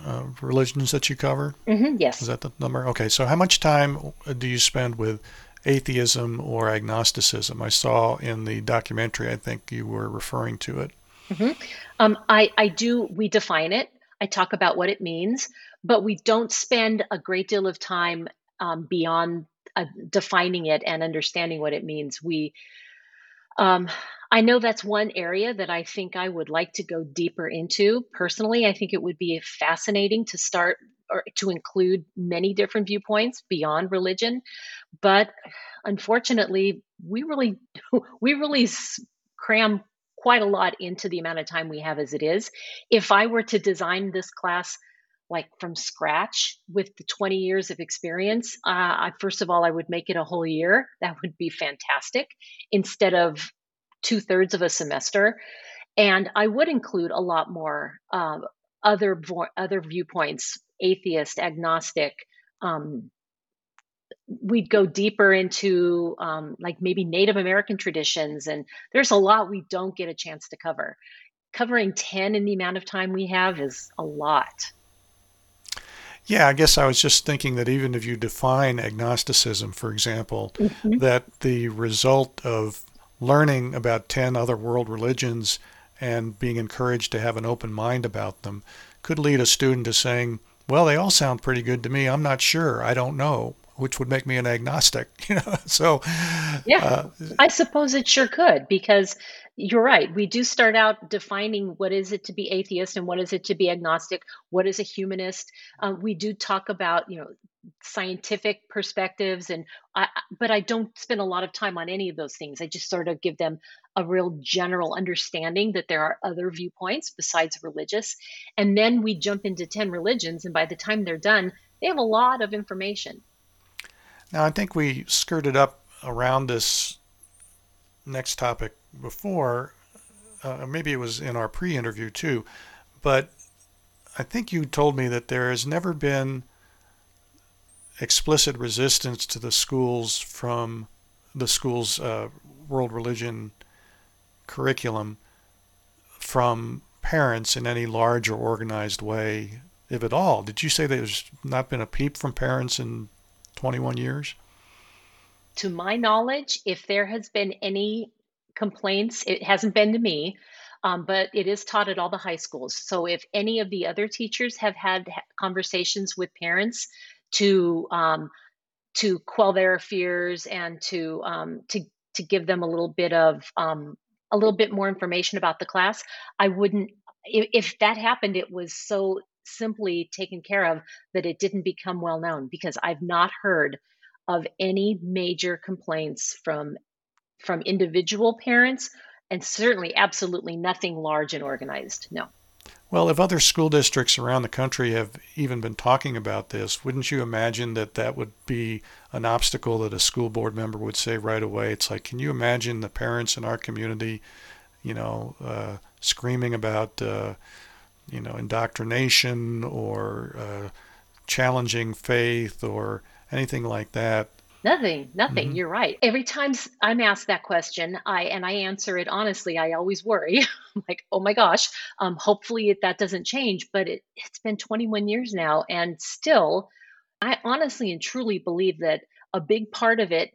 uh, religions that you cover? Mm-hmm, yes. Is that the number? Okay, so how much time do you spend with atheism or agnosticism? I saw in the documentary, I think you were referring to it. Mm-hmm. Um, I, I do, we define it. I talk about what it means, but we don't spend a great deal of time um, beyond uh, defining it and understanding what it means. We, um, I know that's one area that I think I would like to go deeper into. Personally, I think it would be fascinating to start or to include many different viewpoints beyond religion, but unfortunately, we really [laughs] we really cram quite a lot into the amount of time we have as it is. If I were to design this class like from scratch with the 20 years of experience, uh, I, first of all, I would make it a whole year. That would be fantastic instead of two thirds of a semester. And I would include a lot more uh, other vo- other viewpoints, atheist, agnostic, um, we'd go deeper into um, like maybe Native American traditions, and there's a lot we don't get a chance to cover. Covering 10 in the amount of time we have is a lot. Yeah, I guess I was just thinking that even if you define agnosticism, for example, mm-hmm. that the result of learning about 10 other world religions and being encouraged to have an open mind about them could lead a student to saying, well, they all sound pretty good to me. I'm not sure. I don't know which would make me an agnostic. [laughs] You know, so yeah, uh, I suppose it sure could because you're right. We do start out defining what is it to be atheist and what is it to be agnostic. What is a humanist? Um, we do talk about you know scientific perspectives and I, but I don't spend a lot of time on any of those things. I just sort of give them a real general understanding that there are other viewpoints besides religious. And then we jump into 10 religions and by the time they're done, they have a lot of information. Now, I think we skirted up around this next topic before. Uh, maybe it was in our pre interview too. But I think you told me that there has never been explicit resistance to the schools from the school's uh, world religion curriculum from parents in any large or organized way, if at all. Did you say there's not been a peep from parents in 21 years? To my knowledge, if there has been any complaints, it hasn't been to me, um, but it is taught at all the high schools. So if any of the other teachers have had conversations with parents to um, to quell their fears and to um, to to give them a little bit of um, a little bit more information about the class, I wouldn't. If, if that happened, it was so simply taken care of that it didn't become well known because I've not heard of any major complaints from from individual parents and certainly absolutely nothing large and organized. No. Well, if other school districts around the country have even been talking about this, wouldn't you imagine that that would be an obstacle that a school board member would say right away? It's like, can you imagine the parents in our community, you know, uh, screaming about, uh, you know, indoctrination or uh, challenging faith or anything like that. Nothing, nothing. Mm-hmm. You're right. Every time I'm asked that question, I and I answer it honestly. I always worry. [laughs] I'm like, oh my gosh. Um, hopefully it, that doesn't change. But it, it's been 21 years now, and still, I honestly and truly believe that a big part of it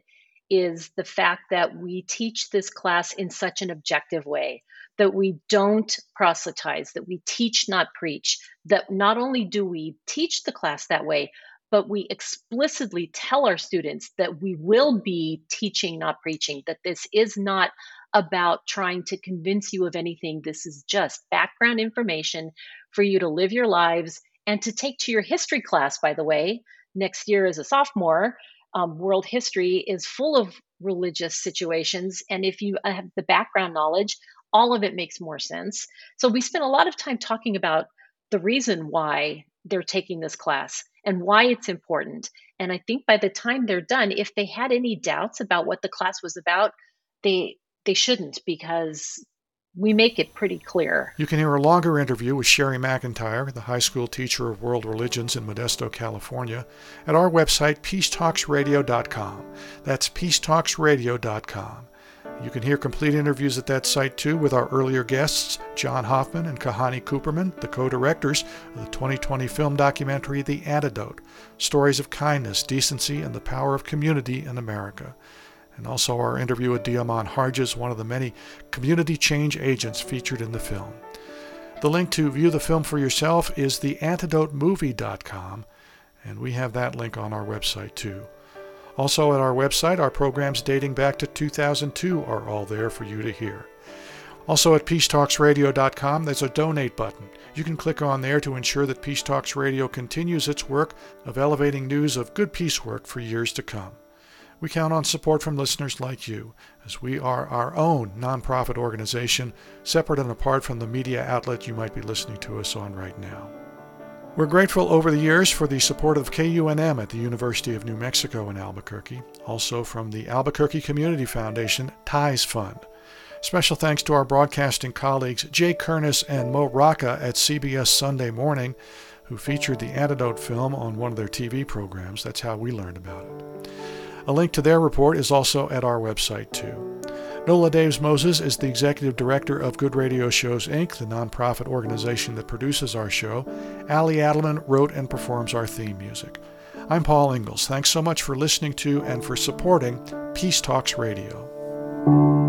is the fact that we teach this class in such an objective way that we don't proselytize, that we teach, not preach, that not only do we teach the class that way, but we explicitly tell our students that we will be teaching, not preaching, that this is not about trying to convince you of anything. This is just background information for you to live your lives and to take to your history class, by the way, next year as a sophomore. Um, world history is full of religious situations. And if you have the background knowledge, all of it makes more sense. So we spent a lot of time talking about the reason why they're taking this class and why it's important. And I think by the time they're done, if they had any doubts about what the class was about, they they shouldn't because we make it pretty clear. You can hear a longer interview with Sherry McIntyre, the high school teacher of world religions in Modesto, California, at our website, peacetalksradio.com. That's peacetalksradio.com. You can hear complete interviews at that site too with our earlier guests, John Hoffman and Kahani Cooperman, the co directors of the 2020 film documentary The Antidote Stories of Kindness, Decency, and the Power of Community in America. And also our interview with De'Amon Harges, one of the many community change agents featured in the film. The link to view the film for yourself is theantidotemovie.com, and we have that link on our website too. Also, at our website, our programs dating back to 2002 are all there for you to hear. Also, at peacetalksradio.com, there's a donate button. You can click on there to ensure that Peace Talks Radio continues its work of elevating news of good peace work for years to come. We count on support from listeners like you, as we are our own nonprofit organization, separate and apart from the media outlet you might be listening to us on right now. We're grateful over the years for the support of KUNM at the University of New Mexico in Albuquerque, also from the Albuquerque Community Foundation Ties Fund. Special thanks to our broadcasting colleagues Jay Kernis and Mo Rocca at CBS Sunday Morning, who featured the Antidote film on one of their TV programs. That's how we learned about it. A link to their report is also at our website, too. Nola Daves Moses is the executive director of Good Radio Shows Inc., the nonprofit organization that produces our show. Ali Adelman wrote and performs our theme music. I'm Paul Ingles. Thanks so much for listening to and for supporting Peace Talks Radio.